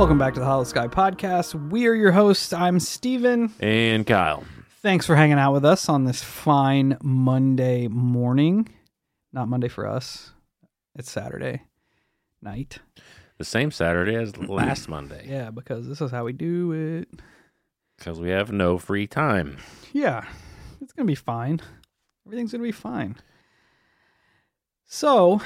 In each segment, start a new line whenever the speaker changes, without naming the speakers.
Welcome back to the Holosky Podcast. We are your hosts. I'm Steven.
And Kyle.
Thanks for hanging out with us on this fine Monday morning. Not Monday for us. It's Saturday night.
The same Saturday as last Monday.
Yeah, because this is how we do it.
Because we have no free time.
Yeah, it's going to be fine. Everything's going to be fine. So,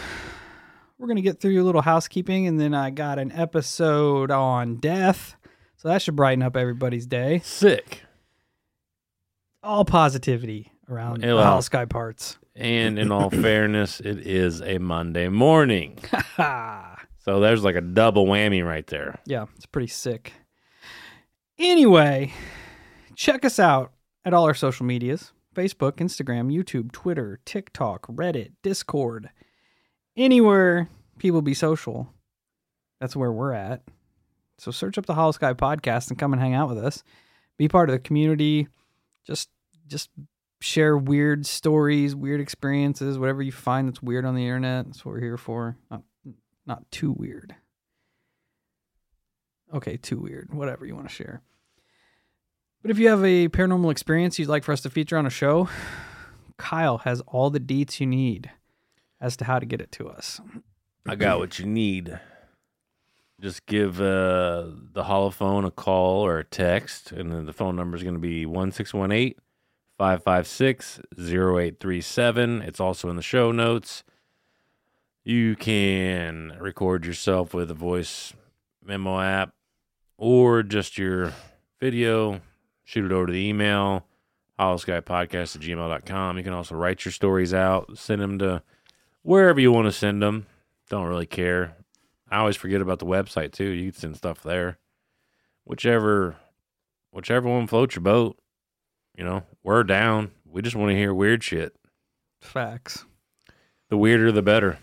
we're going to get through a little housekeeping, and then I got an episode on death. So, that should brighten up everybody's day.
Sick.
All positivity around the
well.
Sky parts.
And in all fairness, it is a Monday morning. So there's like a double whammy right there.
Yeah, it's pretty sick. Anyway, check us out at all our social medias Facebook, Instagram, YouTube, Twitter, TikTok, Reddit, Discord. Anywhere people be social, that's where we're at. So search up the Holosky podcast and come and hang out with us. Be part of the community. Just just share weird stories, weird experiences, whatever you find that's weird on the internet. That's what we're here for. Not not too weird. Okay, too weird. Whatever you want to share. But if you have a paranormal experience you'd like for us to feature on a show, Kyle has all the deets you need as to how to get it to us.
I got what you need. Just give uh, the holophone a call or a text, and then the phone number is going to be 1618 556 0837. It's also in the show notes. You can record yourself with a voice memo app or just your video, shoot it over to the email, holoskypodcast at gmail.com. You can also write your stories out, send them to wherever you want to send them. Don't really care. I always forget about the website too. You can send stuff there. Whichever whichever one floats your boat. You know, we're down. We just want to hear weird shit.
Facts.
The weirder the better.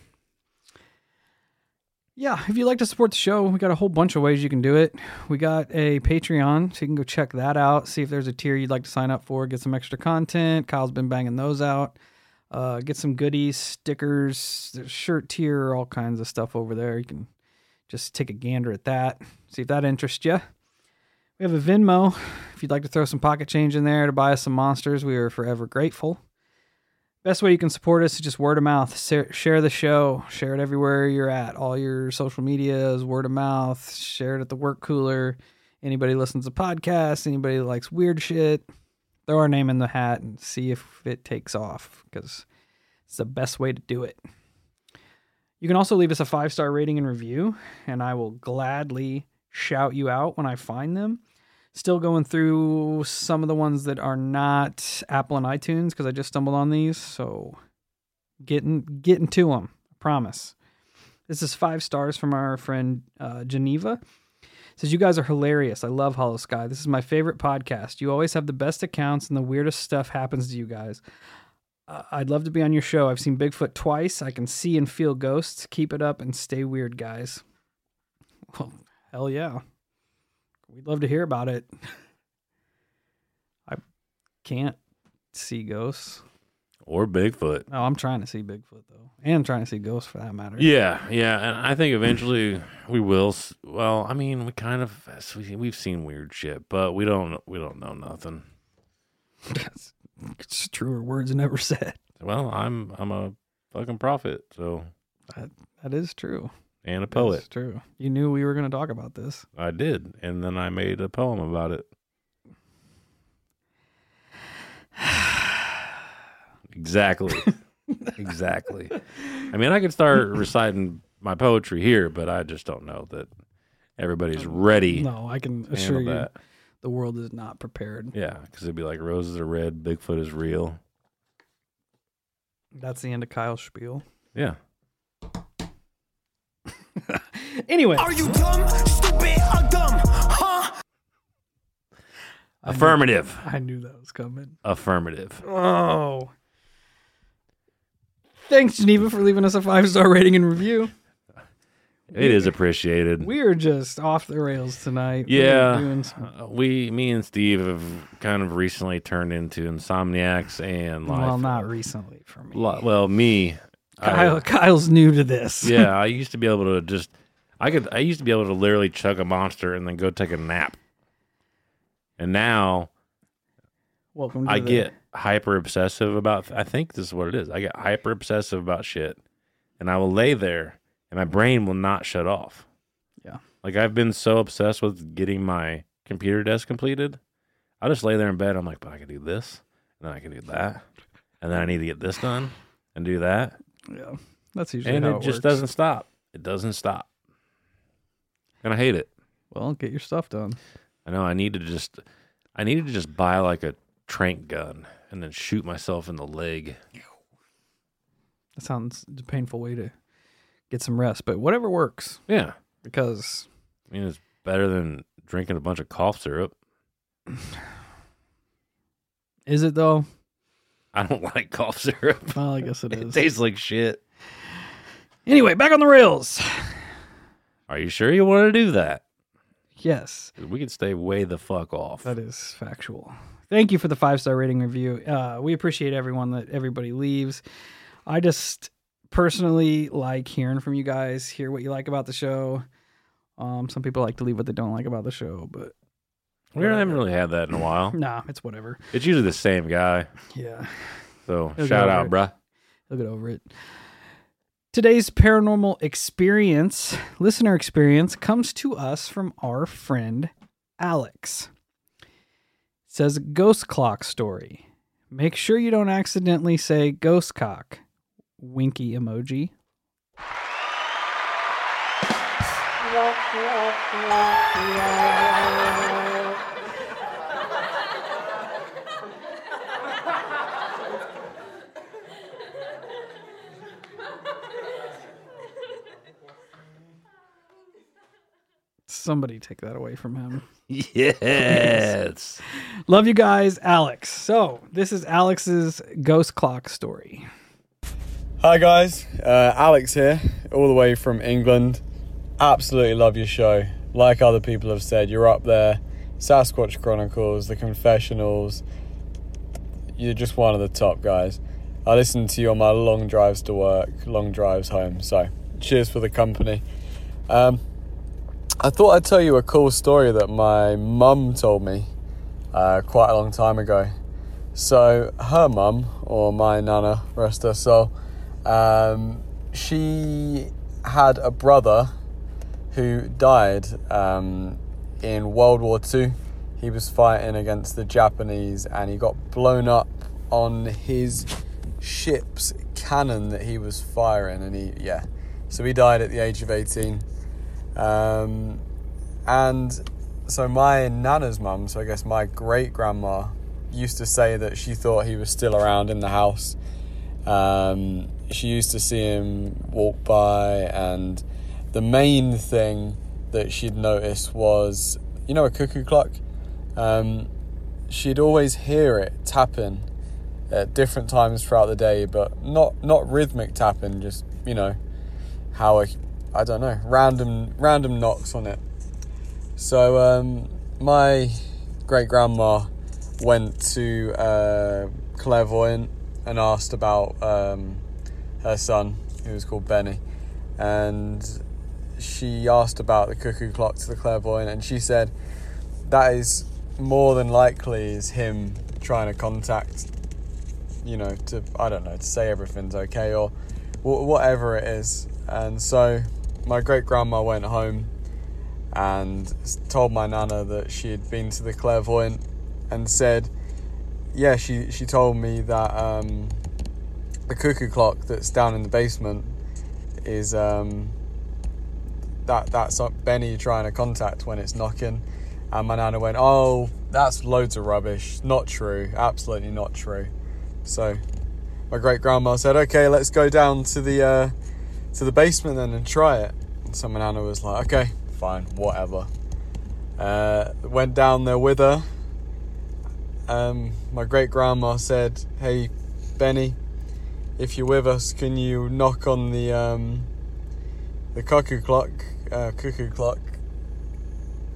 Yeah, if you'd like to support the show, we got a whole bunch of ways you can do it. We got a Patreon, so you can go check that out, see if there's a tier you'd like to sign up for, get some extra content. Kyle's been banging those out. Uh, get some goodies, stickers, shirt tier, all kinds of stuff over there. You can just take a gander at that, see if that interests you. We have a Venmo. If you'd like to throw some pocket change in there to buy us some monsters, we are forever grateful. Best way you can support us is just word of mouth. Share, the show. Share it everywhere you're at. All your social medias, word of mouth. Share it at the work cooler. Anybody listens to podcasts, anybody likes weird shit, throw our name in the hat and see if it takes off because it's the best way to do it. You can also leave us a five star rating and review, and I will gladly shout you out when I find them. Still going through some of the ones that are not Apple and iTunes because I just stumbled on these. So getting getting to them, I promise. This is five stars from our friend uh, Geneva. Says you guys are hilarious. I love Holosky. This is my favorite podcast. You always have the best accounts, and the weirdest stuff happens to you guys. Uh, I'd love to be on your show. I've seen Bigfoot twice. I can see and feel ghosts. Keep it up and stay weird, guys. Well, hell yeah. We'd love to hear about it. I can't see ghosts.
Or Bigfoot.
No, I'm trying to see Bigfoot though, and trying to see ghosts for that matter.
Yeah, yeah, and I think eventually we will. Well, I mean, we kind of we- we've seen weird shit, but we don't we don't know nothing.
That's it's truer words never said.
Well, I'm I'm a fucking prophet, so
that That is true.
and a poet.
That's true. You knew we were going to talk about this.
I did, and then I made a poem about it. Exactly. exactly. I mean, I could start reciting my poetry here, but I just don't know that everybody's um, ready
No, I can assure
handle
you,
that.
the world is not prepared.
Yeah, because it'd be like roses are red, Bigfoot is real.
That's the end of Kyle's spiel.
Yeah.
Anyway,
Are you dumb, stupid, or dumb? Huh?
I knew-
Affirmative.
I knew that was coming.
Affirmative.
Oh. Thanks, Geneva, for leaving us a five star rating and review.
It is appreciated.
We are just off the rails tonight. We
Yeah,
doing some-
Uh, we, me and Steve have kind of recently turned into insomniacs and life.
well, not recently for me.
Well, me. I-
Kyle, Kyle's new to this.
yeah, I used to be able to just, I could, I used to be able to literally chug a monster and then go take a nap. And now
Welcome to
I
the-
get hyper obsessive about. I think this is what it is. I get hyper obsessive about shit, and I will lay there, and my brain will not shut off.
Yeah.
Like I've been so obsessed with getting my computer desk completed, I just lay there in bed. I'm like, but I can do this, and then I can do that, and then I need to get this done and do that,
Yeah. That's usually
and
how
it And
it just
doesn't stop. It doesn't stop, and I hate it.
Well, get your stuff done.
I know I need to just, I needed to just buy like a trank gun and then shoot myself in the leg.
That sounds a painful way to get some rest, but whatever works
Yeah.
because
I mean, it's better than drinking a bunch of cough syrup.
is it though?
I don't like cough syrup.
Well, I guess it is.
it tastes like shit.
anyway, back on the rails.
Are you sure you want to do that?
Yes,
We could stay way the fuck off.
that is factual. Thank you for the five star rating review. Uh, we appreciate everyone that everybody leaves. I just personally like hearing from you guys, hear what you like about the show. Um, some people like to leave what they don't like about the show, but
we haven't really had that in a while.
nah, it's whatever.
It's usually the same guy.
Yeah.
So
He'll
shout out,
over
bruh.
He'll get over it. Today's paranormal experience, listener experience, comes to us from our friend Alex. It says ghost clock story. Make sure you don't accidentally say ghost cock. Winky emoji. Somebody take that away from him.
Yes.
Love you guys, Alex. So, this is Alex's ghost clock story.
Hi guys, uh, Alex here, all the way from England. Absolutely love your show. Like other people have said, you're up there. Sasquatch Chronicles, The Confessionals. You're just one of the top guys. I listen to you on my long drives to work, long drives home. So, cheers for the company. Um, I thought I'd tell you a cool story that my mum told me uh, quite a long time ago. So her mum, or my nana, rest her soul, um, she had a brother who died um, in World War Two. He was fighting against the Japanese, and he got blown up on his ship's cannon that he was firing, and he yeah, so he died at the age of eighteen. Um, and so my nana's mum, so I guess my great grandma, used to say that she thought he was still around in the house. Um, she used to see him walk by, and the main thing that she'd noticed was, you know, a cuckoo clock. Um, she'd always hear it tapping at different times throughout the day, but not not rhythmic tapping, just you know how a, I don't know random random knocks on it. So um, my great grandma went to uh, clairvoyant and asked about um, her son, who was called Benny, and she asked about the cuckoo clock to the clairvoyant, and she said that is more than likely is him trying to contact, you know, to I don't know, to say everything's okay or whatever it is. And so my great grandma went home and told my nana that she had been to the clairvoyant and said, yeah, she she told me that um, the cuckoo clock that's down in the basement is um, that that's Benny trying to contact when it's knocking. And my nana went, "Oh, that's loads of rubbish. Not true. Absolutely not true." So my great grandma said, "Okay, let's go down to the uh, to the basement then and try it." And so my nana was like, "Okay, fine, whatever." Uh, went down there with her. Um, my great grandma said, "Hey, Benny, if you're with us, can you knock on the um, the cuckoo clock, uh, cuckoo clock,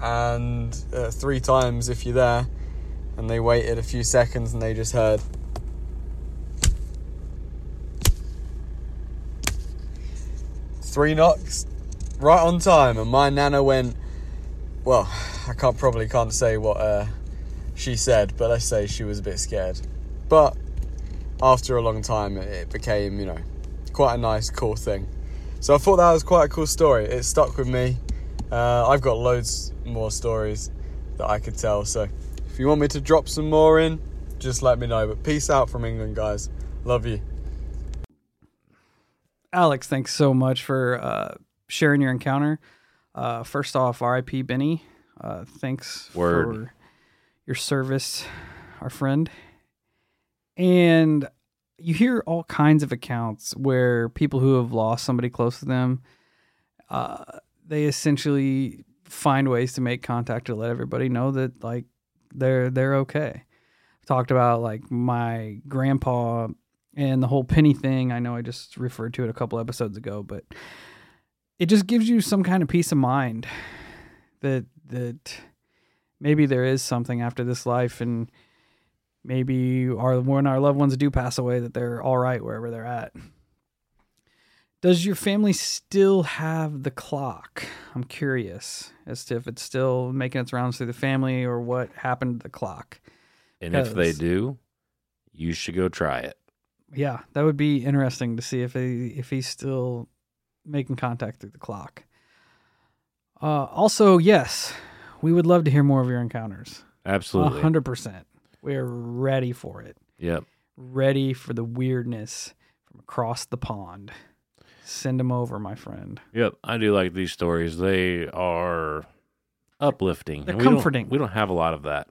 and uh, three times if you're there?" And they waited a few seconds, and they just heard. Three knocks, right on time, and my nana went. Well, I can't probably can't say what uh, she said, but let's say she was a bit scared. But after a long time, it, became, you know, quite a nice, cool thing. So I thought that was quite a cool story. It stuck with me. Uh, I've got loads more stories that I could tell. So if you want me to drop some more in, just let me know. But peace out from England, guys. Love you.
Alex, thanks so much for uh, sharing your encounter. Uh, first off, R.I.P. Benny. Uh, thanks
Word.
for your service, our friend. And you hear all kinds of accounts where people who have lost somebody close to them, uh, they essentially find ways to make contact to let everybody know that like they're they're okay. Talked about like my grandpa and the whole penny thing. I know I just referred to it a couple episodes ago, but it just gives you some kind of peace of mind that that maybe there is something after this life and maybe our when our loved ones do pass away that they're all right wherever they're at. Does your family still have the clock? I'm curious as to if it's still making its rounds through the family or what happened to the clock.
And if they do, you should go try it.
Yeah, that would be interesting to see if he if he's still making contact through the clock. Uh, also, yes, we would love to hear more of your encounters. A
Absolutely.
hundred percent. We're ready for it.
Yep.
Ready for the weirdness from across the pond. Send them over, my friend.
Yep. I do like these stories. They are uplifting.
They're
we don't-
comforting.
we don't have a lot of that.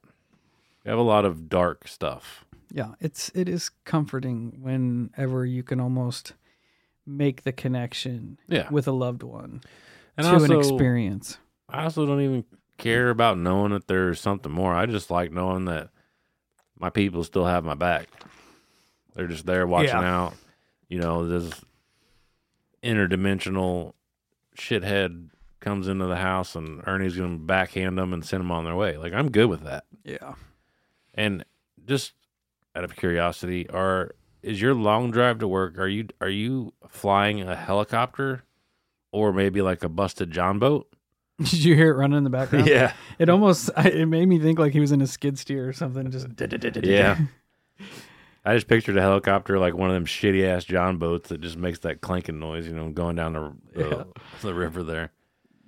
We have a lot of dark stuff.
Yeah, it's it is comforting whenever you can almost make the connection
Yeah.
with a loved one
And
to
also,
an experience.
I also don't even care about knowing that there's something more. I just like knowing that my people still have my back. They're just there watching
Yeah.
out. You know, this interdimensional shithead comes into the house and Ernie's going to backhand them and send them on their way. Like, I'm good with that.
Yeah.
And just out of curiosity, are is your long drive to work? Are you are you flying a helicopter or maybe like a busted John boat?
Did you hear it running in the background?
Yeah,
It almost it made me think like he was in a skid steer or something. Just
yeah. I just pictured a helicopter like one of them shitty ass John boats that just makes that clanking noise, you know, going down the the,
Yeah.
the river there.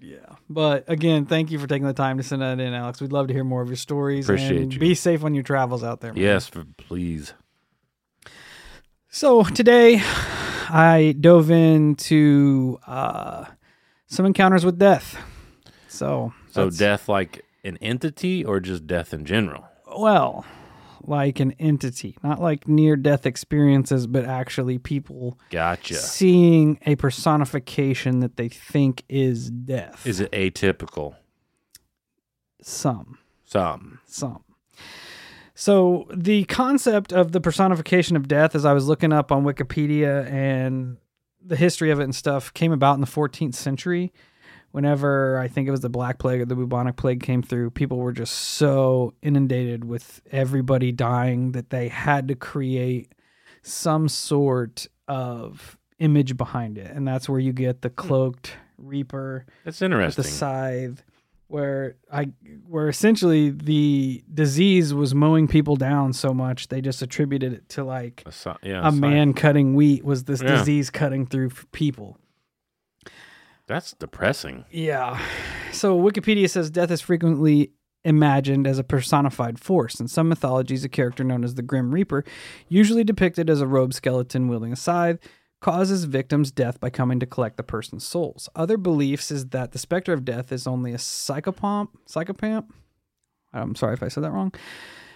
Yeah. But again, thank you for taking the time to send that in, Alex. We'd love to hear more of your stories.
Appreciate
and
you.
Be safe on your travels out there. man.
Yes, please.
So today, I dove into uh, some encounters with death. So
So death like an entity or just death in general?
Well, like an entity, not like near death experiences, but actually people
Gotcha.
seeing a personification that they think is death.
Is it atypical?
some?
Some.
some. So the concept of the personification of death, as I was looking up on Wikipedia and the history of it and stuff, came about in the 14th century. Whenever I think it was the Black Plague or the bubonic plague came through, people were just so inundated with everybody dying that they had to create some sort of image behind it, and that's where you get the hmm. cloaked reaper
That's interesting.
the scythe where I where essentially the disease was mowing people down so much they just attributed it to like
A yeah,
a man cutting wheat was this
Yeah.
disease cutting through people.
That's depressing.
Yeah. So Wikipedia says death is frequently imagined as a personified force. In some mythologies, a character known as the Grim Reaper, usually depicted as a robed skeleton wielding a scythe, causes victims' death by coming to collect the person's souls. Other beliefs is that the specter of death is only a psychopomp, psychopomp. I'm sorry if I said that wrong.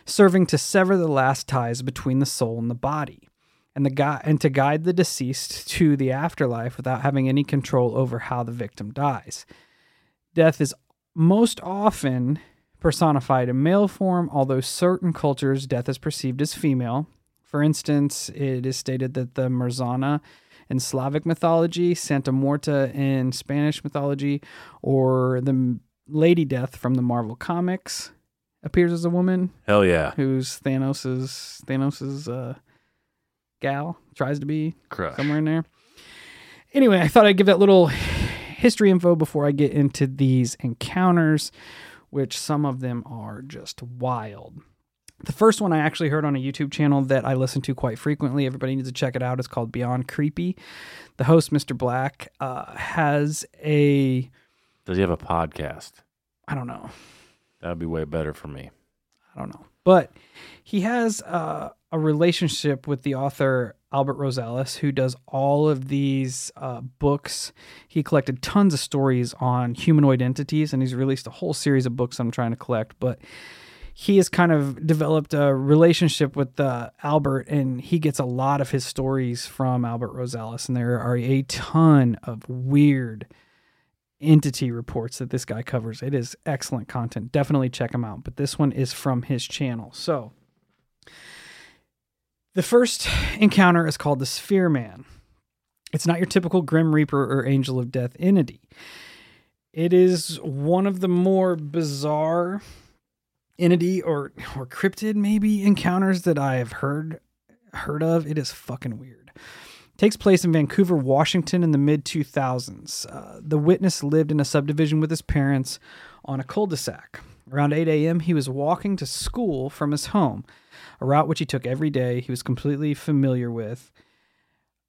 Serving to sever the last ties between the soul and the body, and the guy and to guide the deceased to the afterlife without having any control over how the victim dies. Death is most often personified in male form, although certain cultures death is perceived as female. For instance, it is stated that the Marzanna in Slavic mythology, Santa Morta in Spanish mythology, or the Lady Death from the Marvel comics appears as a woman
Hell yeah.
who's Thanos's Thanos's uh, gal tries to be
Crush.
somewhere in there. Anyway, I thought I'd give that little history info before I get into these encounters, which some of them are just wild. The first one I actually heard on a YouTube channel that I listen to quite frequently. Everybody needs to check it out. It's called Beyond Creepy. The host, Mr. Black, uh, has a
Does he have a podcast?
I don't know,
That would be way better for me.
I don't know. But he has uh, a relationship with the author Albert Rosales, who does all of these uh, books. He collected tons of stories on humanoid entities, and he's released a whole series of books I'm trying to collect. But he has kind of developed a relationship with uh, Albert, and he gets a lot of his stories from Albert Rosales. And there are a ton of weird entity reports that this guy covers. It is excellent content. Definitely check him out. But this one is from his channel. So the first encounter is called the Sphere Man. It's not your typical Grim Reaper or Angel of Death entity. It is one of the more bizarre entity or or cryptid maybe encounters that I have heard heard of. It is fucking weird takes place in Vancouver, Washington in the mid 2000s. Uh, the witness lived in a subdivision with his parents on a cul de sac. Around 8 a.m., he was walking to school from his home, a route which he took every day. He was completely familiar with.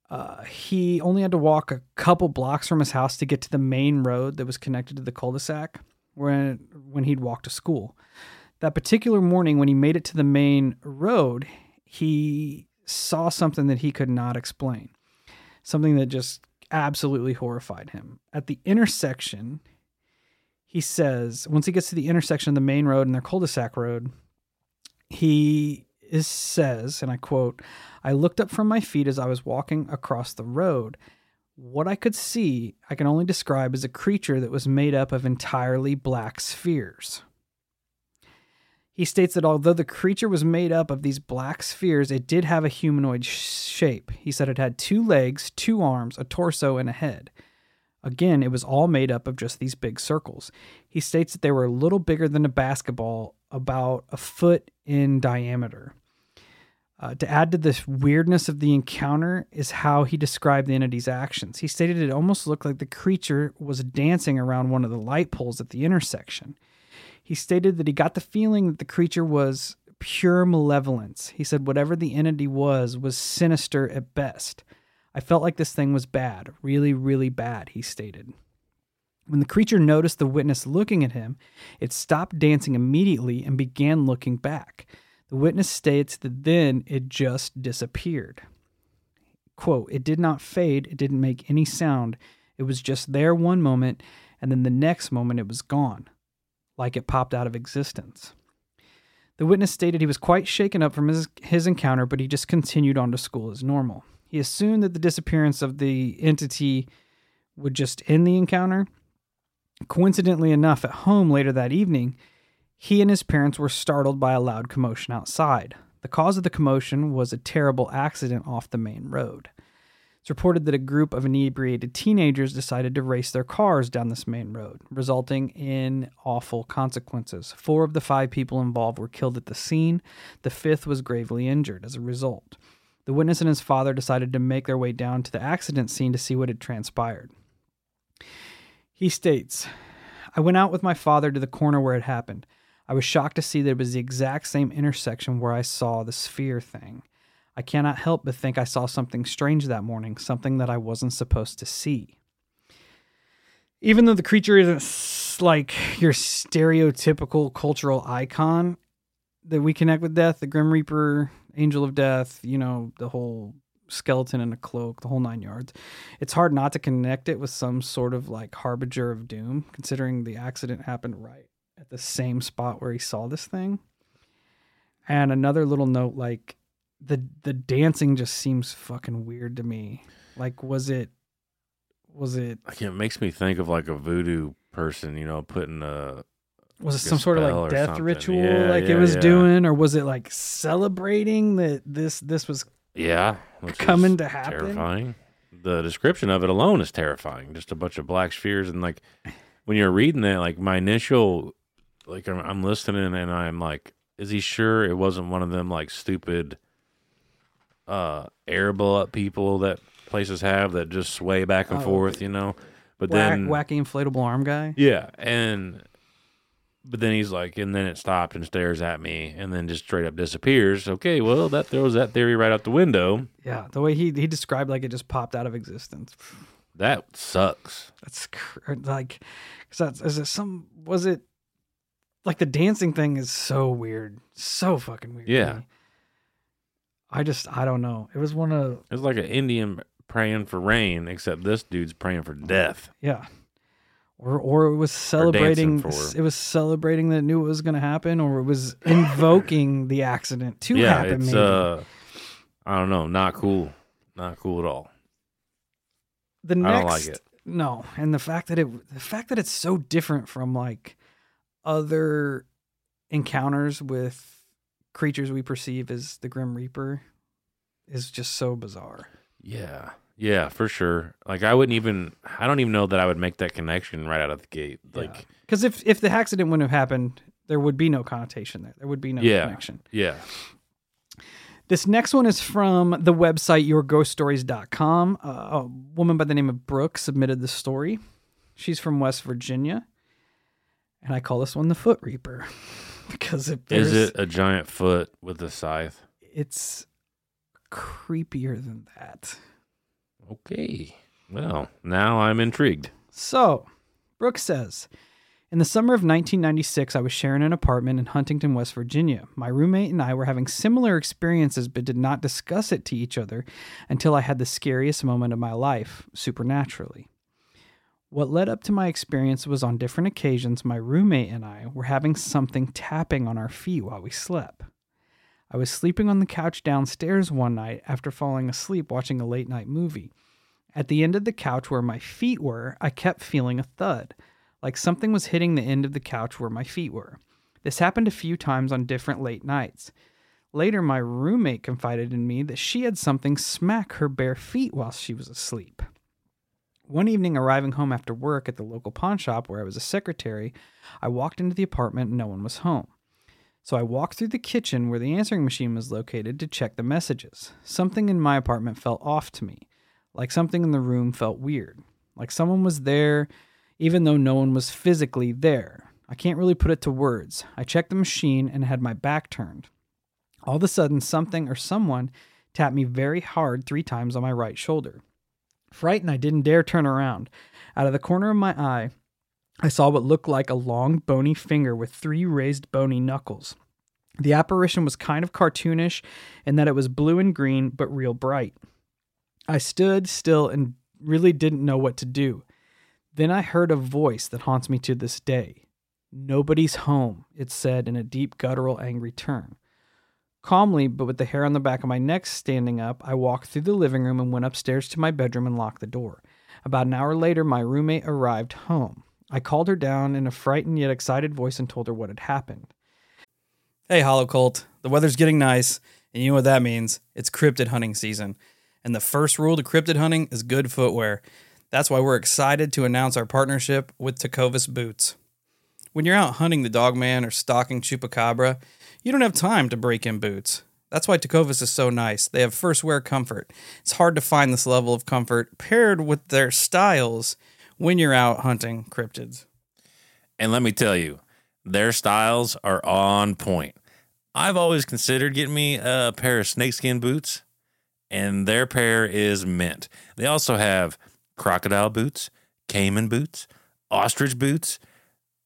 Uh, he only had to walk a couple blocks from his house to get to the main road that was connected to the cul-de-sac when when he'd walk to school. That particular morning, when he made it to the main road, he saw something that he could not explain something that just absolutely horrified him. At the intersection, he says, once he gets to the intersection of the main road and their cul-de-sac road, he is says, and I quote, I looked up from my feet as I was walking across the road. What I could see, I can only describe as a creature that was made up of entirely black spheres. He states that although the creature was made up of these black spheres, it did have a humanoid sh- shape. He said it had two legs, two arms, a torso, and a head. Again, it was all made up of just these big circles. He states that they were a little bigger than a basketball, about a foot in diameter. Uh, to add to this weirdness of the encounter is how he described the entity's actions. He stated it almost looked like the creature was dancing around one of the light poles at the intersection. He stated that he got the feeling that the creature was pure malevolence. He said whatever the entity was was sinister at best. I felt like this thing was bad, really, really bad, he stated. When the creature noticed the witness looking at him, it stopped dancing immediately and began looking back. The witness states that then it just disappeared. Quote, it did not fade, it didn't make any sound. It was just there one moment, and then the next moment it was gone like it popped out of existence. The witness stated he was quite shaken up from his, his encounter, but he just continued on to school as normal. He assumed that the disappearance of the entity would just end the encounter. Coincidentally enough, at home later that evening, he and his parents were startled by a loud commotion outside. The cause of the commotion was a terrible accident off the main road. It's reported that a group of inebriated teenagers decided to race their cars down this main road, resulting in awful consequences. Four of the five people involved were killed at the scene. The fifth was gravely injured as a result. The witness and his father decided to make their way down to the accident scene to see what had transpired. He states, I went out with my father to the corner where it happened. I was shocked to see that it was the exact same intersection where I saw the sphere thing. I cannot help but think I saw something strange that morning, something that I wasn't supposed to see. Even though the creature isn't like your stereotypical cultural icon that we connect with death, the Grim Reaper, Angel of Death, you know, the whole skeleton in a cloak, the whole nine yards, it's hard not to connect it with some sort of like harbinger of doom, considering the accident happened right at the same spot where he saw this thing. And another little note, like the the dancing just seems fucking weird to me. Like, was it was it
Like it makes me think of like a voodoo person, you know, putting a
was it
Like a
some sort of like death
something.
ritual
Yeah,
like it was
yeah.
doing, or was it like celebrating that this this was
yeah,
coming to happen?
Terrifying. The description of it alone is terrifying. Just a bunch of black spheres and like when you're reading it, like my initial, like I'm, I'm listening and I'm like, is he sure it wasn't one of them like stupid, uh, air blow up people that places have that just sway back and
Oh,
forth, you know? But
whack,
then
wacky inflatable arm guy?
Yeah, and but then he's like, and then it stopped and stares at me, and then just straight up disappears. Okay, well that throws that theory right out the window.
Yeah, the way he he described like it just popped out of existence.
That sucks.
That's cr- like, cause that's is it some was it like the dancing thing is so weird, so fucking weird.
Yeah.
I just I don't know. It was one of
It's like an Indian praying for rain, except this dude's praying for death.
yeah, or or it was celebrating.
for.
It was celebrating that it knew it was going to happen, or it was invoking the accident to
yeah,
happen.
it's uh, I don't know, not cool, not cool at all.
the
I
next
don't like it.
no and the fact that it the fact that it's so different from like other encounters with creatures we perceive as the grim reaper is just so bizarre
Yeah, yeah, for sure. Like I wouldn't even, I don't even know that I would make that connection right out of the gate. Like,
because if if the accident wouldn't have happened there would be no connotation there there would be no
Yeah.
connection
yeah,
This next one is from the website yourghoststories.com. Uh, a woman by the name of Brooke submitted the story. She's from West Virginia. And I call this one the Foot Reaper because it
is it a giant foot with a scythe?
it's creepier than that.
Okay. Well, now I'm intrigued.
So, Brooks says, in the summer of 1996, I was sharing an apartment in Huntington, West Virginia. My roommate and I were having similar experiences, but did not discuss it to each other until I had the scariest moment of my life, supernaturally. What led up to my experience was on different occasions, my roommate and I were having something tapping on our feet while we slept. I was sleeping on the couch downstairs one night after falling asleep watching a late night movie. At the end of the couch where my feet were, I kept feeling a thud, like something was hitting the end of the couch where my feet were. This happened a few times on different late nights. Later, my roommate confided in me that she had something smack her bare feet while she was asleep. One evening, arriving home after work at the local pawn shop where I was a secretary, I walked into the apartment and no one was home. So I walked through the kitchen where the answering machine was located to check the messages. Something in my apartment felt off to me, like something in the room felt weird, like someone was there even though no one was physically there. I can't really put it to words. I checked the machine and had my back turned. All of a sudden, something or someone tapped me very hard three times on my right shoulder. Frightened, I didn't dare turn around. Out of the corner of my eye, I saw what looked like a long, bony finger with three raised bony knuckles. The apparition was kind of cartoonish in that it was blue and green, but real bright. I stood still and really didn't know what to do. Then I heard a voice that haunts me to this day. Nobody's home, it said in a deep, guttural, angry tone. Calmly, but with the hair on the back of my neck standing up, I walked through the living room and went upstairs to my bedroom and locked the door. About an hour later, my roommate arrived home. I called her down in a frightened yet excited voice and told her what had happened.
Hey, Hollow Cult. The weather's getting nice, and you know what that means. It's cryptid hunting season. And the first rule to cryptid hunting is good footwear. That's why we're excited to announce our partnership with Tecovas Boots. When you're out hunting the dogman or stalking chupacabra, you don't have time to break in boots. That's why Tecovas is so nice. They have first wear comfort. It's hard to find this level of comfort paired with their styles when you're out hunting cryptids.
And let me tell you, their styles are on point. I've always considered getting me a pair of snakeskin boots, and their pair is mint. They also have crocodile boots, caiman boots, ostrich boots,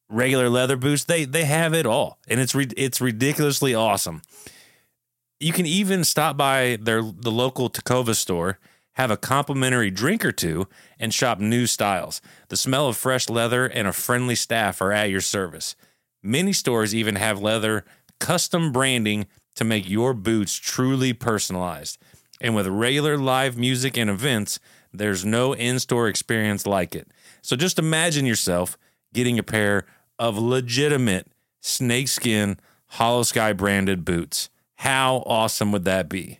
regular leather boots. They they have it all, and it's re- it's ridiculously awesome. You can even stop by their the local Tacova store, have a complimentary drink or two, and shop new styles. The smell of fresh leather and a friendly staff are at your service. Many stores even have leather custom branding to make your boots truly personalized. And with regular live music and events, there's no in store experience like it. So just imagine yourself getting a pair of legitimate snakeskin Holosky branded boots. How awesome would that be?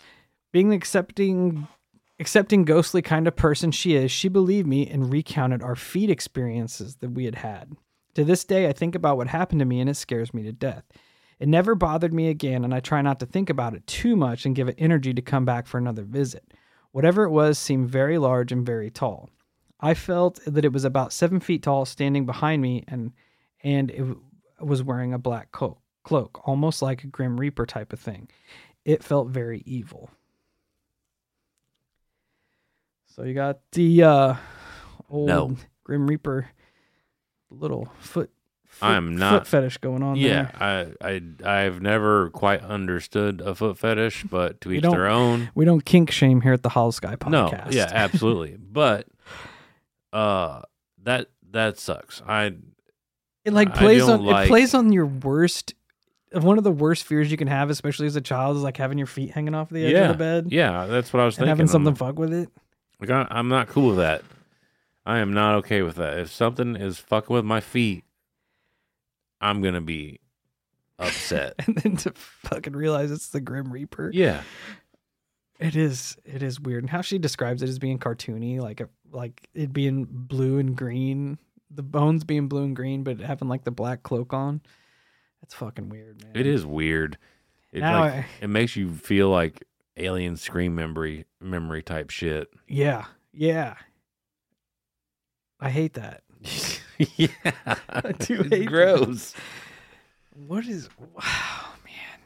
Being the accepting accepting ghostly kind of person she is, she believed me and recounted our feed experiences that we had had. To this day, I think about what happened to me and it scares me to death. It never bothered me again, and I try not to think about it too much and give it energy to come back for another visit. Whatever it was seemed very large and very tall. I felt that it was about seven feet tall, standing behind me, and and it was wearing a black coat, cloak, almost like a Grim Reaper type of thing. It felt very evil. So you got the uh, old
No.
Grim Reaper little foot. foot
I am
foot
not-
fetish going on
Yeah,
there.
I, I I've never quite understood a foot fetish, but to each their own.
We don't kink shame here at the Holosky podcast.
No, yeah, absolutely. but uh that that sucks. I
It like plays on
like-
it plays on your worst one of the worst fears you can have, especially as a child, is like having your feet hanging off the edge
yeah,
of the bed
Yeah, that's what I was
and
thinking.
having something
I'm,
fuck with it.
Like, I- I'm not cool with that. I am not okay with that. If something is fucking with my feet, I'm gonna be upset.
And then to fucking realize it's the Grim Reaper.
yeah,
It is it is weird. And how she describes it as being cartoony, like a, like it being blue and green, the bones being blue and green, but having like the black cloak on. That's fucking weird, man.
it is weird. It
Now
like
I-
it makes you feel like alien screen memory memory type shit.
Yeah. Yeah. I hate that.
yeah,
I do
it's
hate that.
gross.
What is wow, man.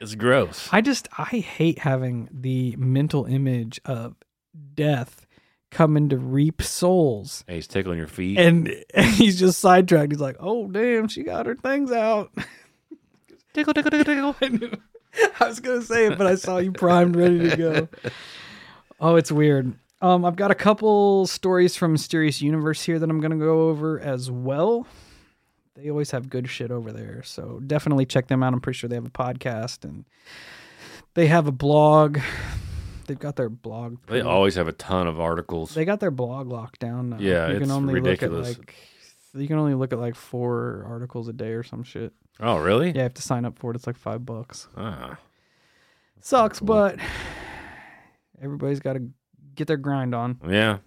It's gross.
I just I hate having the mental image of death coming to reap souls.
Hey, he's tickling your feet.
And, and he's just sidetracked. He's like, "Oh damn, she got her things out." tickle, tickle, tickle, tickle. I, was gonna say it, but I saw you primed, ready to go. Oh, it's weird. Um, I've got a couple stories from Mysterious Universe here that I'm gonna go over as well. They always have good shit over there, so definitely check them out. I'm pretty sure they have a podcast and they have a blog. They've got their blog.
they always have a ton of articles.
they got their blog locked down. Now.
Yeah,
you
it's
can only
ridiculous.
look at like you can only look at like four articles a day or some shit.
oh, really?
Yeah, you have to sign up for it. It's like five bucks.
Ah.
Sucks,
Cool.
but Everybody's got to get their grind on.
Yeah.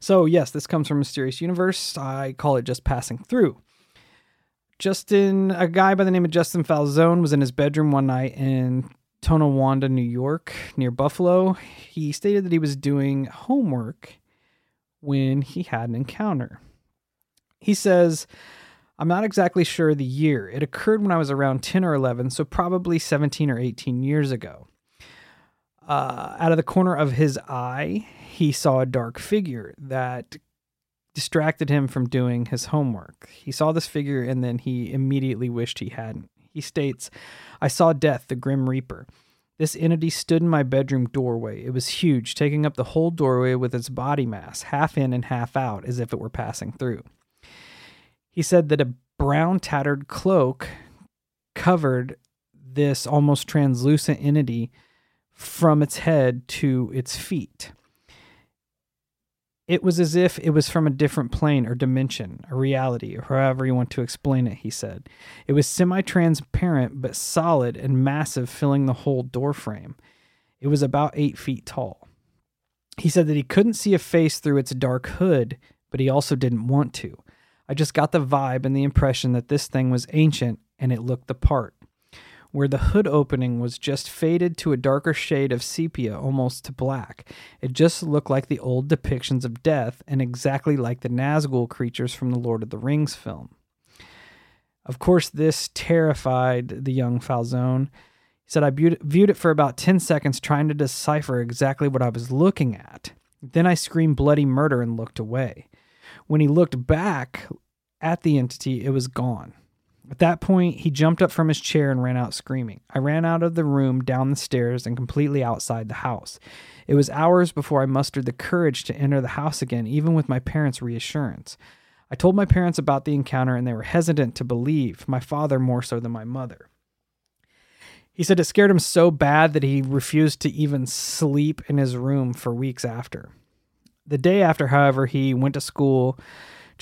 So, yes, this comes from Mysterious Universe. I call it just passing through. Justin, a guy by the name of Justin Falzone, was in his bedroom one night in Tonawanda, New York, near Buffalo. He stated that he was doing homework when he had an encounter. He says, I'm not exactly sure the year. It occurred when I was around 10 or 11, so probably 17 or 18 years ago. Uh, out of the corner of his eye, he saw a dark figure that distracted him from doing his homework. He saw this figure and then he immediately wished he hadn't. He states, I saw Death, the Grim Reaper. This entity stood in my bedroom doorway. It was huge, taking up the whole doorway with its body mass, half in and half out, as if it were passing through. He said that a brown tattered cloak covered this almost translucent entity from its head to its feet. It was as if it was from a different plane or dimension, a reality, or however you want to explain it, he said. It was semi transparent but solid and massive, filling the whole doorframe. It was about eight feet tall. He said that he couldn't see a face through its dark hood, but he also didn't want to. I just got the vibe and the impression that this thing was ancient and it looked the part. Where the hood opening was just faded to a darker shade of sepia, almost to black. It just looked like the old depictions of death and exactly like the Nazgul creatures from the Lord of the Rings film. Of course, this terrified the young Falzone. He said, I viewed it for about 10 seconds, trying to decipher exactly what I was looking at. Then I screamed bloody murder and looked away. When he looked back at the entity, it was gone. At that point, he jumped up from his chair and ran out screaming. I ran out of the room, down the stairs, and completely outside the house. It was hours before I mustered the courage to enter the house again, even with my parents' reassurance. I told my parents about the encounter, and they were hesitant to believe, my father more so than my mother. He said it scared him so bad that he refused to even sleep in his room for weeks after. The day after, however, he went to school,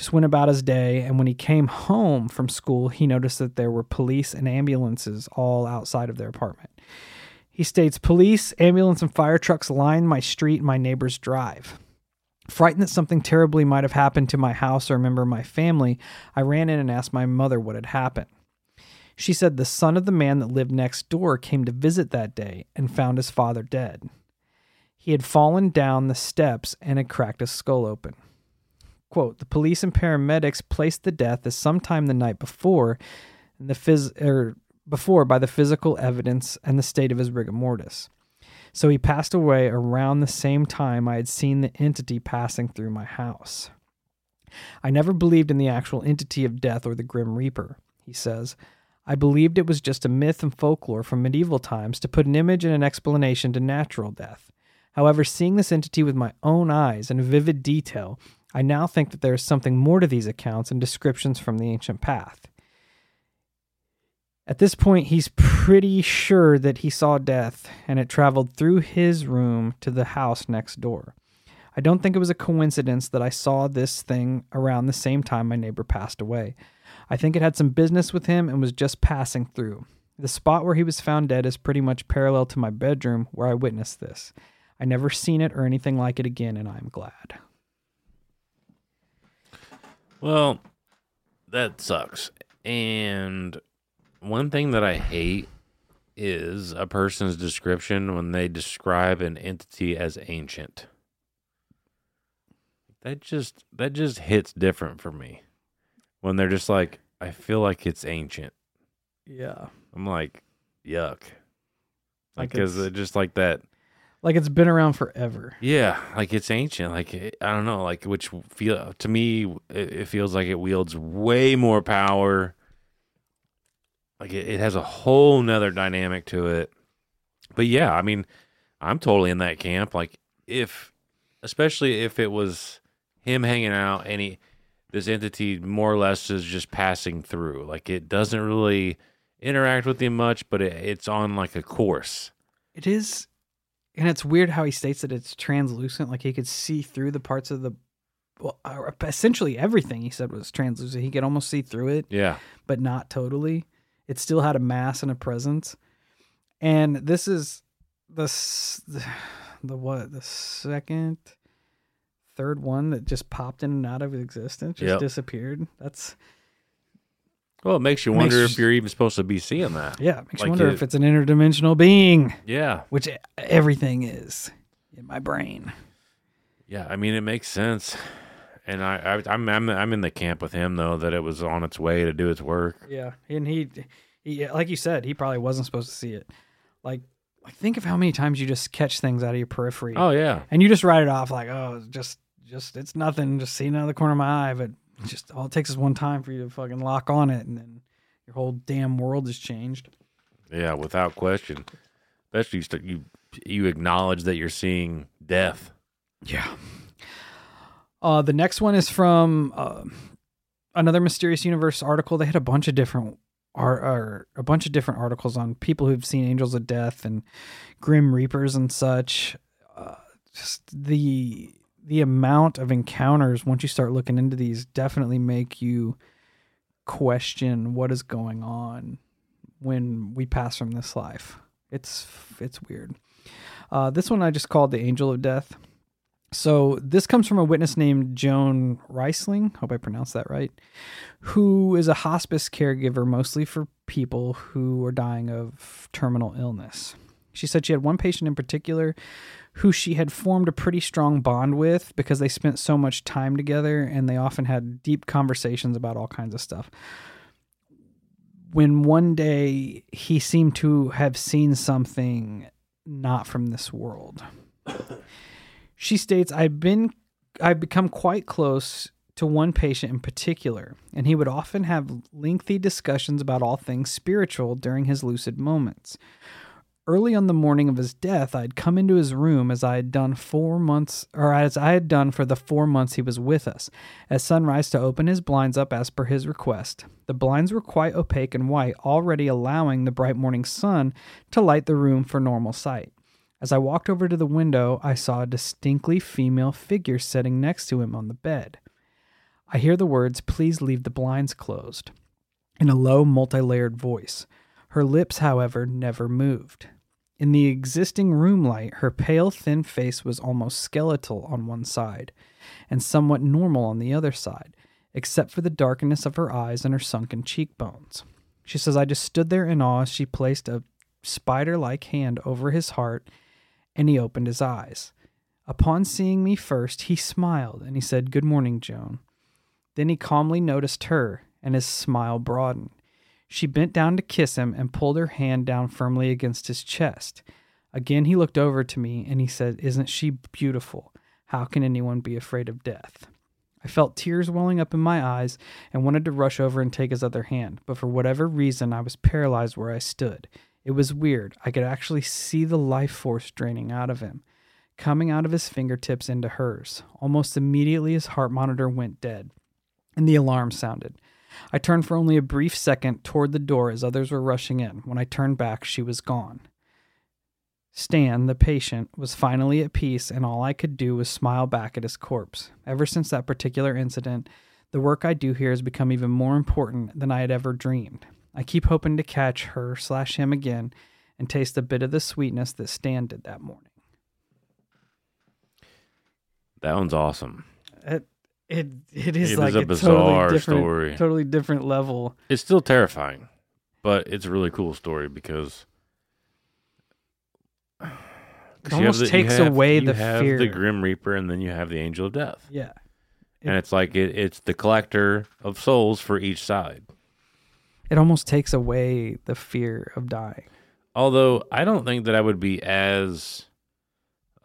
just went about his day, and when he came home from school, he noticed that there were police and ambulances all outside of their apartment. He states, Police, ambulance, and fire trucks lined my street and my neighbor's drive. Frightened that something terribly might have happened to my house or a member of my family, I ran in and asked my mother what had happened. She said the son of the man that lived next door came to visit that day and found his father dead. He had fallen down the steps and had cracked his skull open. Quote, the police and paramedics placed the death as sometime the night before, and the phys- er, before by the physical evidence and the state of his rigor mortis. So he passed away around the same time I had seen the entity passing through my house. I never believed in the actual entity of death or the Grim Reaper, he says. I believed it was just a myth and folklore from medieval times to put an image and an explanation to natural death. However, seeing this entity with my own eyes in vivid detail, I now think that there is something more to these accounts and descriptions from the ancient path. At this point, he's pretty sure that he saw death and it traveled through his room to the house next door. I don't think it was a coincidence that I saw this thing around the same time my neighbor passed away. I think it had some business with him and was just passing through. The spot where he was found dead is pretty much parallel to my bedroom where I witnessed this. I never seen it or anything like it again, and I'm glad.
Well, that sucks. And one thing that I hate is a person's description when they describe an entity as ancient. That just that just hits different for me. When they're just like, I feel like it's ancient.
Yeah.
I'm like, yuck.
Like
Because
it's-
it just like that.
Like it's been around forever.
Yeah, like it's ancient. Like it- I don't know, like which feel to me it, it feels like it wields way more power. Like it, it has a whole nother dynamic to it. But yeah, I mean, I'm totally in that camp. Like if, especially if it was him hanging out and he, this entity more or less is just passing through. Like it doesn't really interact with him much, but it, it's on like a course.
It is, and it's weird how he states that it's translucent. Like he could see through the parts of the, well, uh, essentially everything he said was translucent. He could almost see through it,
Yeah.
but not totally. It still had a mass and a presence. And this is the the what the second, third one that just popped in and out of existence, just
Yep.
disappeared. That's
Well, it makes you
Makes
wonder
you-
if you're even supposed to be seeing that.
yeah, it makes
Like
you wonder
it-
if it's an interdimensional being,
Yeah.
which everything is in my brain.
Yeah, I mean it makes sense, and I, I I'm, I'm I'm in the camp with him though that it was on its way to do its work.
Yeah, and he, he, like you said, he probably wasn't supposed to see it. Like, like think of how many times you just catch things out of your periphery,
Oh yeah,
and you just write it off like, oh, it's just, just it's nothing, just seeing out of the corner of my eye. But just all it takes is one time for you to fucking lock on it, and then your whole damn world has changed.
yeah, without question. Especially you st- you you acknowledge that you're seeing death.
Yeah. Uh, the next one is from uh, another mysterious universe article. They had a bunch of different ar- or a bunch of different articles on people who've seen angels of death and grim reapers and such. Uh, just the the amount of encounters once you start looking into these definitely make you question what is going on when we pass from this life. It's it's weird. Uh, this one I just called the angel of death. So this comes from a witness named Joan Reisling. Hope I pronounced that right. Who is a hospice caregiver mostly for people who are dying of terminal illness. She said she had one patient in particular who she had formed a pretty strong bond with because they spent so much time together and they often had deep conversations about all kinds of stuff. When one day he seemed to have seen something not from this world. She states, I've been I've become quite close to one patient in particular, and he would often have lengthy discussions about all things spiritual during his lucid moments. Early on the morning of his death, I'd come into his room as I had done four months, or as I had done for the four months he was with us, at sunrise to open his blinds up as per his request. The blinds were quite opaque and white, already allowing the bright morning sun to light the room for normal sight. As I walked over to the window, I saw a distinctly female figure sitting next to him on the bed. I hear the words, Please leave the blinds closed, in a low, multi layered voice. Her lips, however, never moved. In the existing room light, her pale, thin face was almost skeletal on one side and somewhat normal on the other side, except for the darkness of her eyes and her sunken cheekbones. She says, I just stood there in awe as she placed a spider like hand over his heart and he opened his eyes. Upon seeing me first, he smiled and he said, Good morning, Joan. Then he calmly noticed her, and his smile broadened. She bent down to kiss him and pulled her hand down firmly against his chest. Again, he looked over to me and he said, Isn't she beautiful? How can anyone be afraid of death? I felt tears welling up in my eyes and wanted to rush over and take his other hand, but for whatever reason, I was paralyzed where I stood. It was weird. I could actually see the life force draining out of him, coming out of his fingertips into hers. Almost immediately, his heart monitor went dead, and the alarm sounded. I turned for only a brief second toward the door as others were rushing in. When I turned back, she was gone. Stan, the patient, was finally at peace, and all I could do was smile back at his corpse. Ever since that particular incident, the work I do here has become even more important than I had ever dreamed. I keep hoping to catch her slash him again and taste a bit of the sweetness that Stan did that morning.
That one's awesome.
It it it is
It
like
is a
a,
bizarre
totally different,
story.
totally different level.
It's still terrifying, but it's a really cool story because
it almost
the-
takes
have-
away
you
the
have
fear.
the Grim Reaper, and then you have the Angel of Death,
Yeah,
and it's like it, it's the collector of souls for each side.
it almost takes away the fear of dying.
Although I don't think that I would be as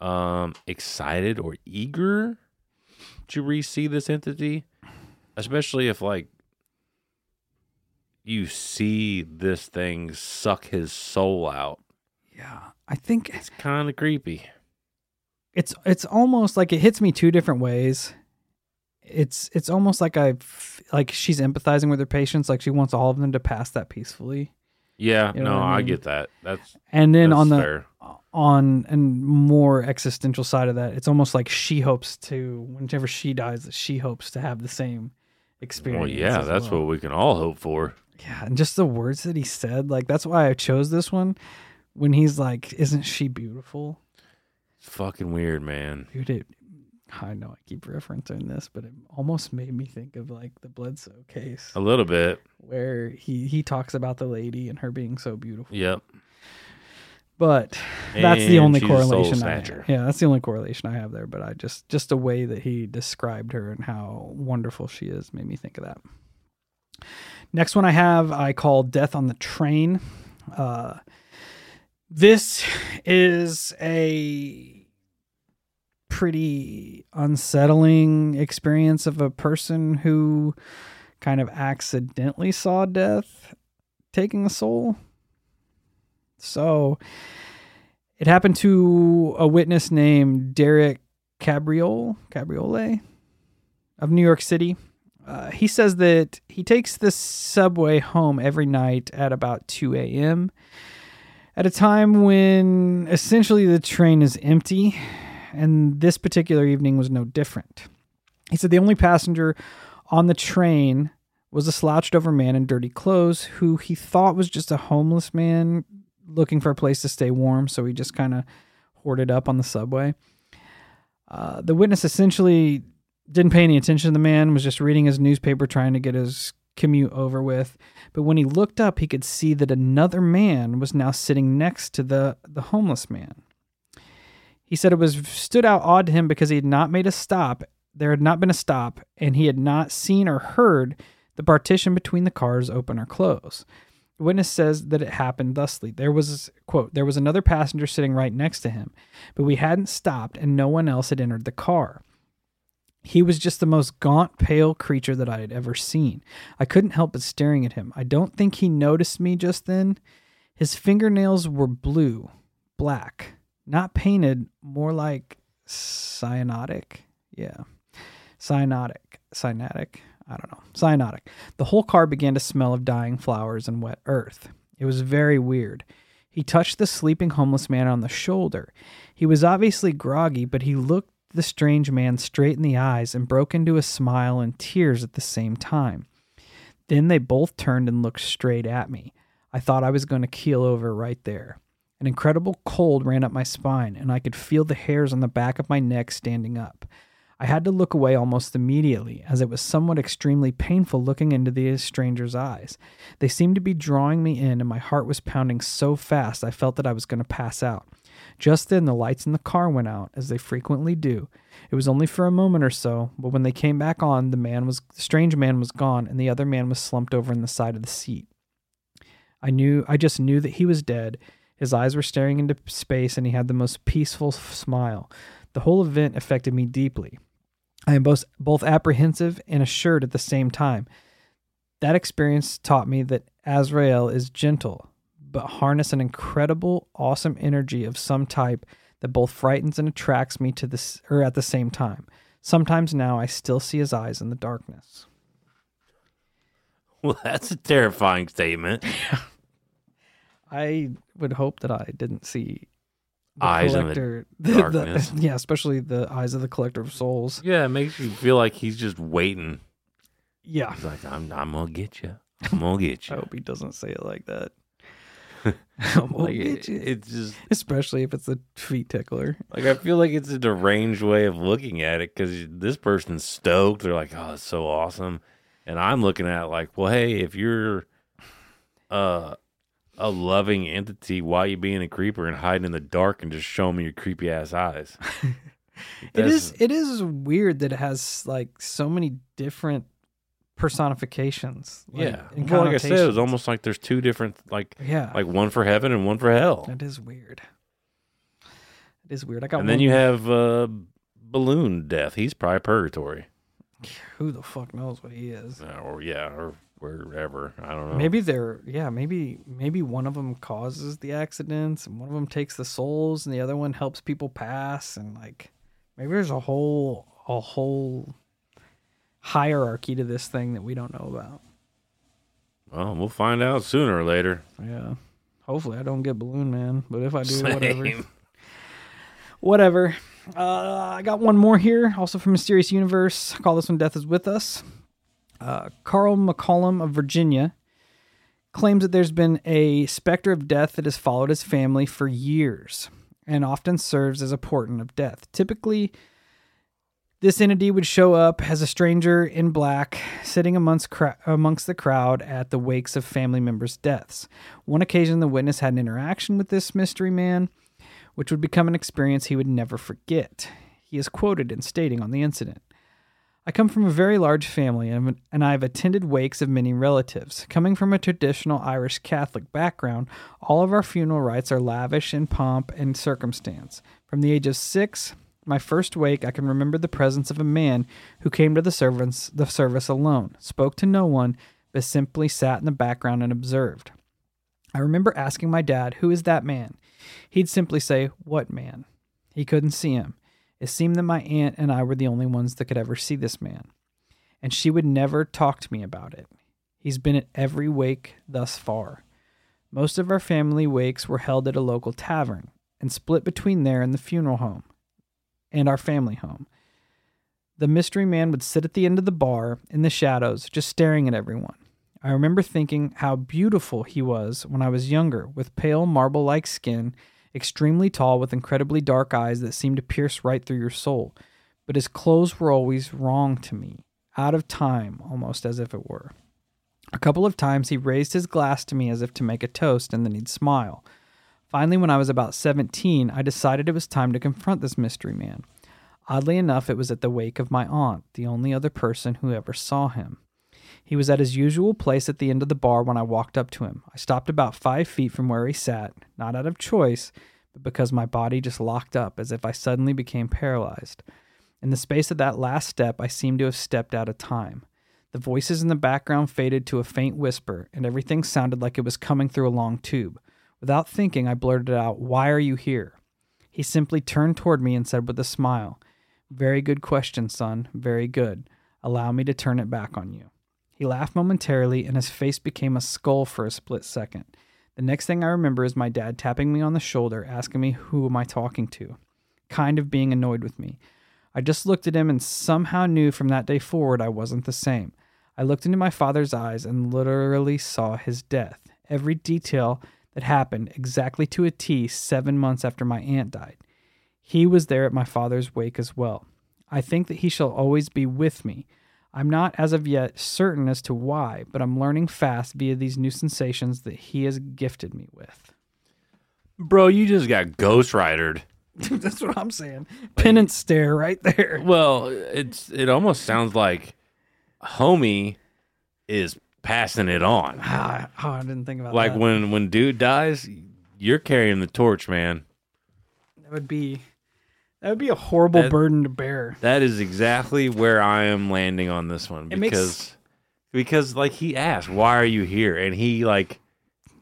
um excited or eager to re-see this entity, especially if like you see this thing suck his soul out.
Yeah, I think
It's kind of creepy.
it's it's almost like it hits me two different ways. It's it's almost like I like she's empathizing with her patients, like she wants all of them to pass that peacefully.
Yeah,
You know
no,
I
I, get that. That's
And then
that's
on the
fair.
On and more existential side of that, it's almost like she hopes to whenever she dies, that she hopes to have the same experience.
Well, yeah, that's
well.
what we can all hope for.
Yeah, and just the words that he said, like that's why I chose this one. When he's like, "Isn't she beautiful?"
It's fucking weird, man.
Dude, it, I know I keep referencing this, but it almost made me think of like the Bledsoe case
A little bit.
where he he talks about the lady and her being so beautiful.
Yep.
But that's the only
she's a soul
correlation. I
snatcher.
yeah, that's the only correlation I have there. But I just just the way that he described her and how wonderful she is made me think of that. Next one I have I call Death on the Train. Uh, this is a pretty unsettling experience of a person who kind of accidentally saw death taking a soul. So it happened to a witness named Derek Cabriole, Cabriole of New York City. Uh, he says that he takes the subway home every night at about 2 a.m. at a time when essentially the train is empty, and this particular evening was no different. He said the only passenger on the train was a slouched over man in dirty clothes who he thought was just a homeless man looking for a place to stay warm, so he just kind of hoarded up on the subway. Uh, the witness essentially didn't pay any attention to the man, was just reading his newspaper trying to get his commute over with. But when he looked up, he could see that another man was now sitting next to the, the homeless man. He said it was stood out odd to him because he had not made a stop. There had not been a stop, and he had not seen or heard the partition between the cars open or close. Witness says that it happened thusly. There was quote, there was another passenger sitting right next to him, but we hadn't stopped and no one else had entered the car. He was just the most gaunt, pale creature that I had ever seen. I couldn't help but staring at him. I don't think he noticed me just then. His fingernails were blue, black, not painted, more like cyanotic. Yeah. Cyanotic. Cyanotic. I don't know. Cyanotic. The whole car began to smell of dying flowers and wet earth. It was very weird. He touched the sleeping homeless man on the shoulder. He was obviously groggy, but he looked the strange man straight in the eyes and broke into a smile and tears at the same time. Then they both turned and looked straight at me. I thought I was going to keel over right there. An incredible cold ran up my spine, and I could feel the hairs on the back of my neck standing up. I had to look away almost immediately, as it was somewhat extremely painful looking into the stranger's eyes. They seemed to be drawing me in, and my heart was pounding so fast I felt that I was going to pass out. Just then, the lights in the car went out, as they frequently do. It was only for a moment or so, but when they came back on, the man was the strange man was gone, and the other man was slumped over in the side of the seat. I knew, I just knew that he was dead. His eyes were staring into space, and he had the most peaceful smile. The whole event affected me deeply. I am both both apprehensive and assured at the same time. That experience taught me that Azrael is gentle, but harness an incredible, awesome energy of some type that both frightens and attracts me to this or at the same time. Sometimes now I still see his eyes in the darkness.
Well, that's a terrifying statement.
I would hope that I didn't see the
Eyes in the
collector, the- the-
darkness.
yeah, especially the eyes of the collector of souls.
Yeah, it makes you feel like he's just waiting.
Yeah,
He's like, I'm, I'm gonna get you. I'm gonna get you.
I hope he doesn't say it like that. I'm gonna
like,
get
it,
you.
it's just
especially if it's a feet tickler.
like I feel like it's a deranged way of looking at it because this person's stoked. They're like, "Oh, it's so awesome," and I'm looking at it like, "Well, hey, if you're uh, a loving entity, why you being a creeper and hiding in the dark and just showing me your creepy ass eyes?"
It is it is weird that it has like so many different personifications. like,
yeah. Well, like I said, it was almost like there's two different, like
yeah,
like one for heaven and one for hell.
that is weird. It is weird. I got
And then you have uh, balloon death. He's probably purgatory,
who the fuck knows what he is.
Uh, or yeah, or wherever. I don't know.
Maybe they're yeah, maybe maybe one of them causes the accidents and one of them takes the souls and the other one helps people pass and like maybe there's a whole a whole hierarchy to this thing that we don't know about.
Well, we'll find out sooner or later.
Yeah. Hopefully I don't get balloon man, but if I do, whatever. Whatever. Uh, I got one more here, also from Mysterious Universe. I call this one Death is With Us. Uh, Carl McCollum of Virginia claims that there's been a specter of death that has followed his family for years. and often serves as a portent of death. Typically, this entity would show up as a stranger in black, sitting amongst, cra- amongst the crowd at the wakes of family members' deaths. One occasion, the witness had an interaction with this mystery man, which would become an experience he would never forget. He is quoted in stating on the incident I come from a very large family and, I've attended wakes of many relatives. Coming from a traditional Irish Catholic background, all of our funeral rites are lavish in pomp and circumstance. From the age of six, my first wake, I can remember the presence of a man who came to the service, the service alone, spoke to no one, but simply sat in the background and observed. I remember asking my dad, Who is that man? He'd simply say, What man? He couldn't see him. It seemed that my aunt and I were the only ones that could ever see this man, and she would never talk to me about it. He's been at every wake thus far. Most of our family wakes were held at a local tavern and split between there and the funeral home and our family home. The mystery man would sit at the end of the bar in the shadows, just staring at everyone. I remember thinking how beautiful he was when I was younger, with pale marble like skin, extremely tall, with incredibly dark eyes that seemed to pierce right through your soul. But his clothes were always wrong to me, out of time, almost as if it were. A couple of times he raised his glass to me as if to make a toast, and then he'd smile. Finally, when I was about 17, I decided it was time to confront this mystery man. Oddly enough, it was at the wake of my aunt, the only other person who ever saw him. He was at his usual place at the end of the bar when I walked up to him. I stopped about five feet from where he sat, not out of choice, but because my body just locked up as if I suddenly became paralyzed. In the space of that last step, I seemed to have stepped out of time. The voices in the background faded to a faint whisper, and everything sounded like it was coming through a long tube. Without thinking, I blurted out, Why are you here? He simply turned toward me and said with a smile, Very good question, son. Very good. Allow me to turn it back on you. He laughed momentarily, and his face became a skull for a split second. The next thing I remember is my dad tapping me on the shoulder, asking me who am I talking to, kind of being annoyed with me. I just looked at him and somehow knew from that day forward I wasn't the same. I looked into my father's eyes and literally saw his death. Every detail that happened exactly to a T seven months after my aunt died. He was there at my father's wake as well. I think that he shall always be with me. I'm not as of yet certain as to why, but I'm learning fast via these new sensations that he has gifted me with.
Bro, you just got Ghost Ridered.
That's what I'm saying. Penance stare right there.
Well, it's it almost sounds like homie is passing it on.
Ah, oh, I didn't think about
Like
that.
Like when when dude dies, you're carrying the torch, man.
that would be that would be a horrible
That-
burden to bear.
That is exactly where I am landing on this one
It makes-
because because like he asked, "Why are you here?" and he like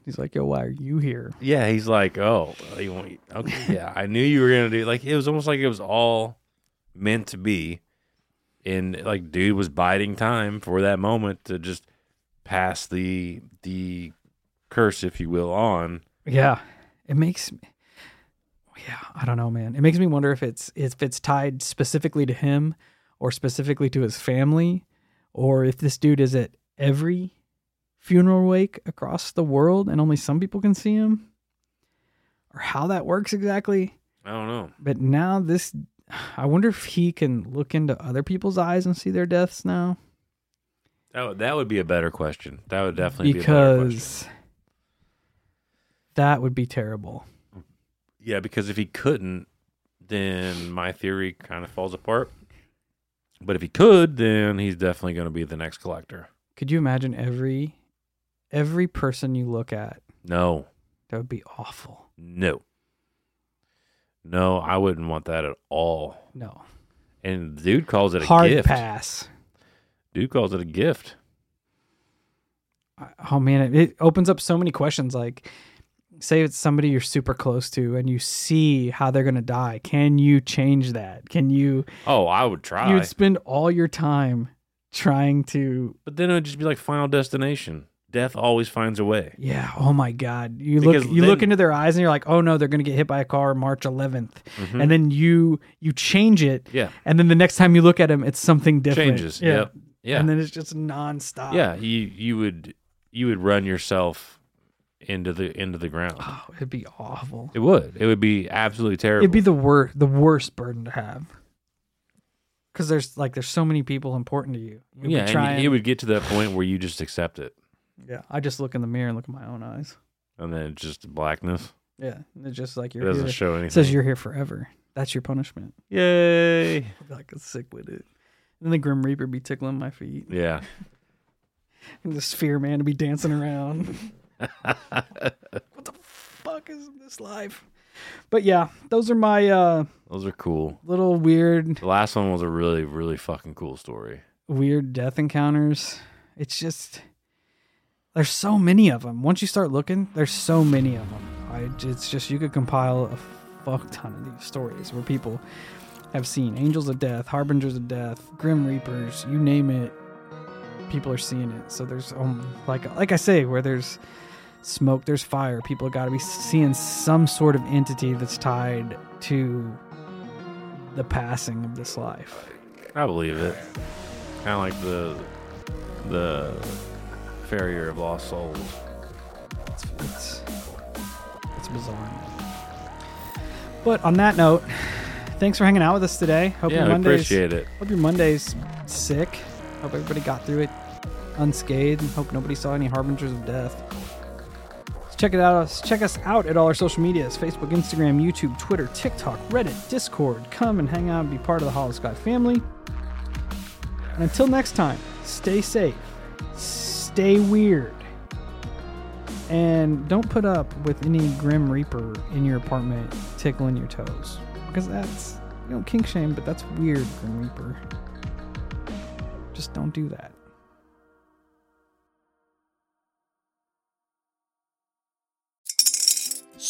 He's like, "Yo, why are you here?"
yeah, he's like, "Oh, you want okay, yeah, I knew you were gonna do." Like it was almost like it was all meant to be, and like dude was biding time for that moment to just pass the the curse, if you will, on.
Yeah, it makes. Yeah, I don't know, man. It makes me wonder if it's if it's tied specifically to him, or specifically to his family, or if this dude is at every funeral wake across the world and only some people can see him, or how that works exactly.
I don't know.
But now this, I wonder if he can look into other people's eyes and see their deaths now.
Would, that would be a better question. That would definitely be a better question.
because that would be terrible.
Yeah, because if he couldn't, then my theory kind of falls apart. But if he could, then he's definitely going to be the next collector.
Could you imagine every every person you look at?
No,
That would be awful.
no, no. I wouldn't want that at all.
No.
And dude calls it a
Hard
gift.
pass.
Dude calls it a gift.
Oh man, it, it opens up so many questions like say it's somebody you're super close to and you see how they're going to die. Can you change that? Can you
Oh, I would try.
you'd spend all your time trying to
but then it would just be like Final Destination. Death always finds a way.
Yeah. Oh my God. You
Because
look. You look into their eyes, and you're like, "Oh no, they're gonna get hit by a car March 11th,"
Mhm.
and then you you change it,
Yeah.
and then the next time you look at them, it's something different.
Changes.
Yeah.
Yep. Yeah.
And then it's just nonstop.
yeah. You you would you would run yourself into the into the ground.
Oh, it'd be awful.
It would. It would be absolutely terrible.
It'd be the worst, the worst burden to have. Because there's like there's so many people important to you. You'd
yeah, and it would get to that point where you just accept it,
Yeah, I just look in the mirror and look at my own eyes.
and then it's just blackness.
Yeah, it's just like you're It
doesn't
here.
show anything.
It says you're here forever. That's your punishment.
Yay!
Like sick with it. And the Grim Reaper be tickling my feet,
Yeah.
and the Sphere Man to be dancing around. what the fuck is this life? But yeah, those are my uh,
Those are cool.
little weird,
The last one was a really, really fucking cool story.
weird death encounters. It's just there's so many of them. Once you start looking, there's so many of them. I, it's just you could compile a fuck ton of these stories where people have seen angels of death, harbingers of death, grim reapers, you name it. People are seeing it. So there's um, like like I say, where there's smoke, there's fire. People got to be seeing some sort of entity that's tied to the passing of this life.
I believe it. Kind of like the the farrier of lost souls.
It's it's, it's bizarre. But on that note, thanks for hanging out with us today. Hope
yeah,
your
I
Mondays
appreciate it.
hope your Monday's sick. Hope everybody got through it unscathed. Hope nobody saw any harbingers of death. Check it out. Check us out at all our social medias: Facebook, Instagram, YouTube, Twitter, TikTok, Reddit, Discord. Come and hang out and be part of the Holosky family. And until next time, stay safe, stay weird, and don't put up with any Grim Reaper in your apartment tickling your toes because that's you know kink shame, but that's weird, Grim Reaper. Just don't do that.